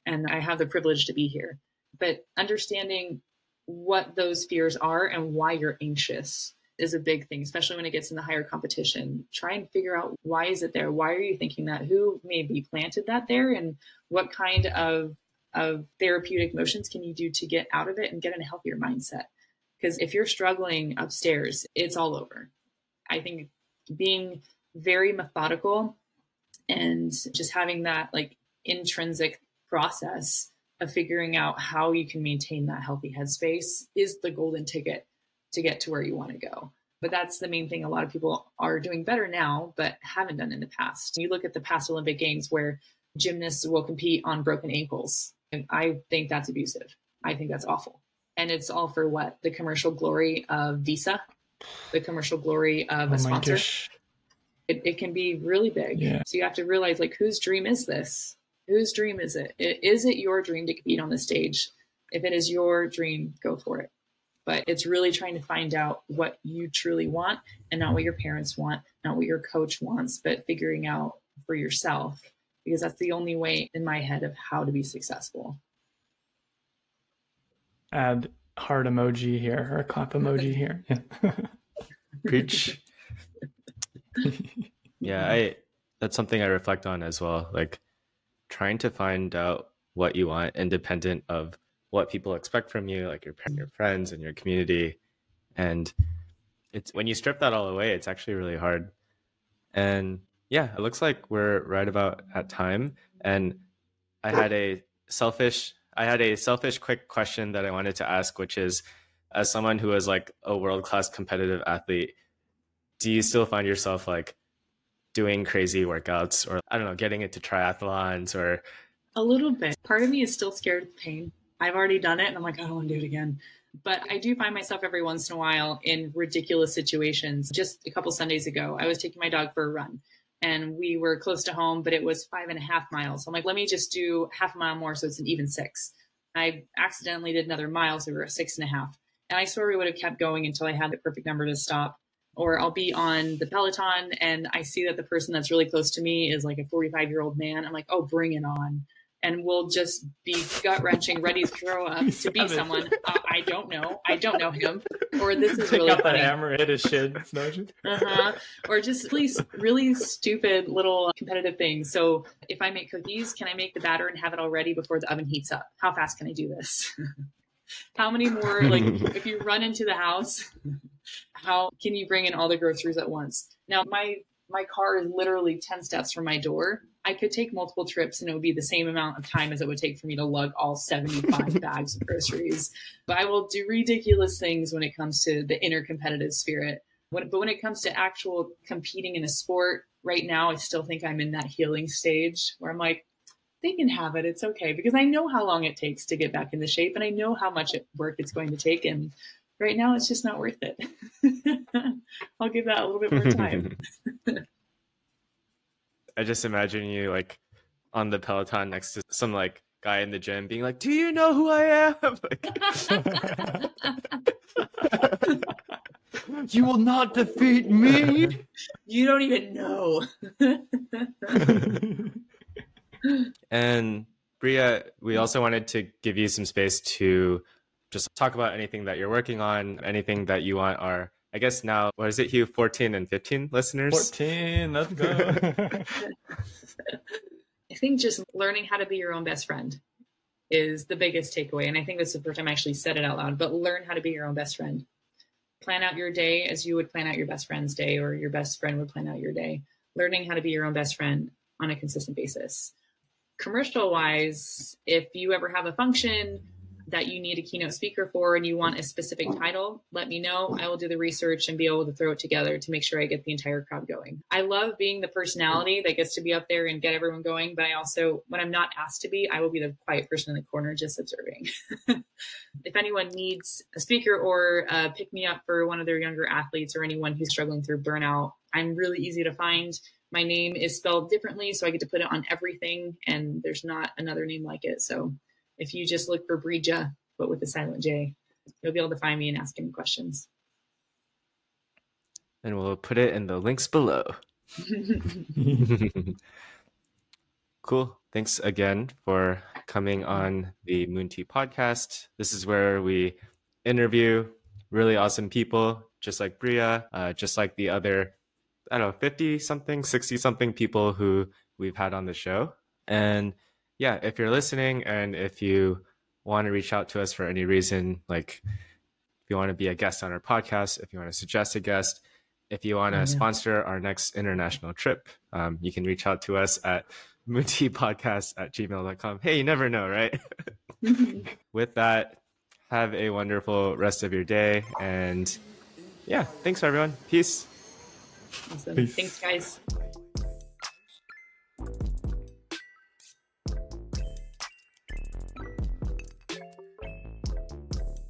And I have the privilege to be here. But understanding what those fears are and why you're anxious is a big thing, especially when it gets in the higher competition. Try and figure out why is it there? Why are you thinking that? Who maybe planted that there? And what kind of of therapeutic motions can you do to get out of it and get in a healthier mindset? Because if you're struggling upstairs, it's all over. I think being very methodical and just having that like intrinsic process of figuring out how you can maintain that healthy headspace is the golden ticket to get to where you want to go. But that's the main thing a lot of people are doing better now, but haven't done in the past. You look at the past Olympic Games where gymnasts will compete on broken ankles. And I think that's abusive. I think that's awful. And it's all for what? The commercial glory of Visa, the commercial glory of Oh a sponsor. It, it can be really big. Yeah. So you have to realize like whose dream is this? Whose dream is it? Is it your dream to compete on the stage? If it is your dream, go for it. But it's really trying to find out what you truly want and not what your parents want, not what your coach wants, but figuring out for yourself because that's the only way in my head of how to be successful. Add heart emoji here or a clap emoji here. Yeah. Preach. yeah, I that's something I reflect on as well. Like trying to find out what you want independent of what people expect from you, like your par- your friends and your community. And it's when you strip that all away, it's actually really hard. And yeah, it looks like we're right about at time. And I had a selfish I had a selfish quick question that I wanted to ask, which is as someone who is like a world class competitive athlete, do you still find yourself like doing crazy workouts or I don't know, getting into triathlons or A little bit. Part of me is still scared of pain. I've already done it and I'm like, oh, I don't want to do it again. But I do find myself every once in a while in ridiculous situations. Just a couple Sundays ago, I was taking my dog for a run and we were close to home, but it was five and a half miles. So I'm like, let me just do half a mile more so it's an even six. I accidentally did another mile, so we were six and a half. And I swear we would have kept going until I had the perfect number to stop. Or I'll be on the Peloton and I see that the person that's really close to me is like a 45 year old man. I'm like, oh, bring it on. And we'll just be gut wrenching, ready to throw up He's to be savage. someone uh, I don't know. I don't know him. Or this is Take really out that funny. hammer, hit his shins. Uh-huh. Or just really, really stupid little competitive things. So if I make cookies, can I make the batter and have it all ready before the oven heats up? How fast can I do this? how many more, like, if you run into the house, how can you bring in all the groceries at once? Now, my my car is literally 10 steps from my door. I could take multiple trips and it would be the same amount of time as it would take for me to lug all 75 bags of groceries. But I will do ridiculous things when it comes to the inner competitive spirit. When, but when it comes to actual competing in a sport, right now, I still think I'm in that healing stage where I'm like, they can have it. It's okay. Because I know how long it takes to get back into shape and I know how much work it's going to take. And right now, it's just not worth it. I'll give that a little bit more time. I just imagine you like on the Peloton next to some like guy in the gym being like, Do you know who I am? Like, you will not defeat me. you don't even know. And Breeja, we also wanted to give you some space to just talk about anything that you're working on, anything that you want our, I guess now, what is it, Hugh, 14 and 15 listeners? 14, let's go. I think just learning how to be your own best friend is the biggest takeaway. And I think that's the first time I actually said it out loud, but learn how to be your own best friend. Plan out your day as you would plan out your best friend's day, or your best friend would plan out your day. Learning how to be your own best friend on a consistent basis. Commercial wise, if you ever have a function that you need a keynote speaker for and you want a specific title, let me know. I will do the research and be able to throw it together to make sure I get the entire crowd going. I love being the personality that gets to be up there and get everyone going, but I also, when I'm not asked to be, I will be the quiet person in the corner just observing. if anyone needs a speaker or uh, pick me up for one of their younger athletes or anyone who's struggling through burnout, I'm really easy to find. My name is spelled differently, so I get to put it on everything, and there's not another name like it. So if you just look for Breeja, but with a silent J, you'll be able to find me and ask any questions. And we'll put it in the links below. cool. Thanks again for coming on the Moon Tea podcast. This is where we interview really awesome people, just like Breeja, uh, just like the other, I don't know, 50 something, 60 something people who we've had on the show. And yeah, if you're listening and if you want to reach out to us for any reason, like if you want to be a guest on our podcast, if you want to suggest a guest, if you want to Oh, yeah. sponsor our next international trip, um, you can reach out to us at moonteapodcast at gmail.com. Hey, you never know, right? With that, have a wonderful rest of your day. And yeah, thanks everyone. Peace. awesome. Peace. Thanks, guys.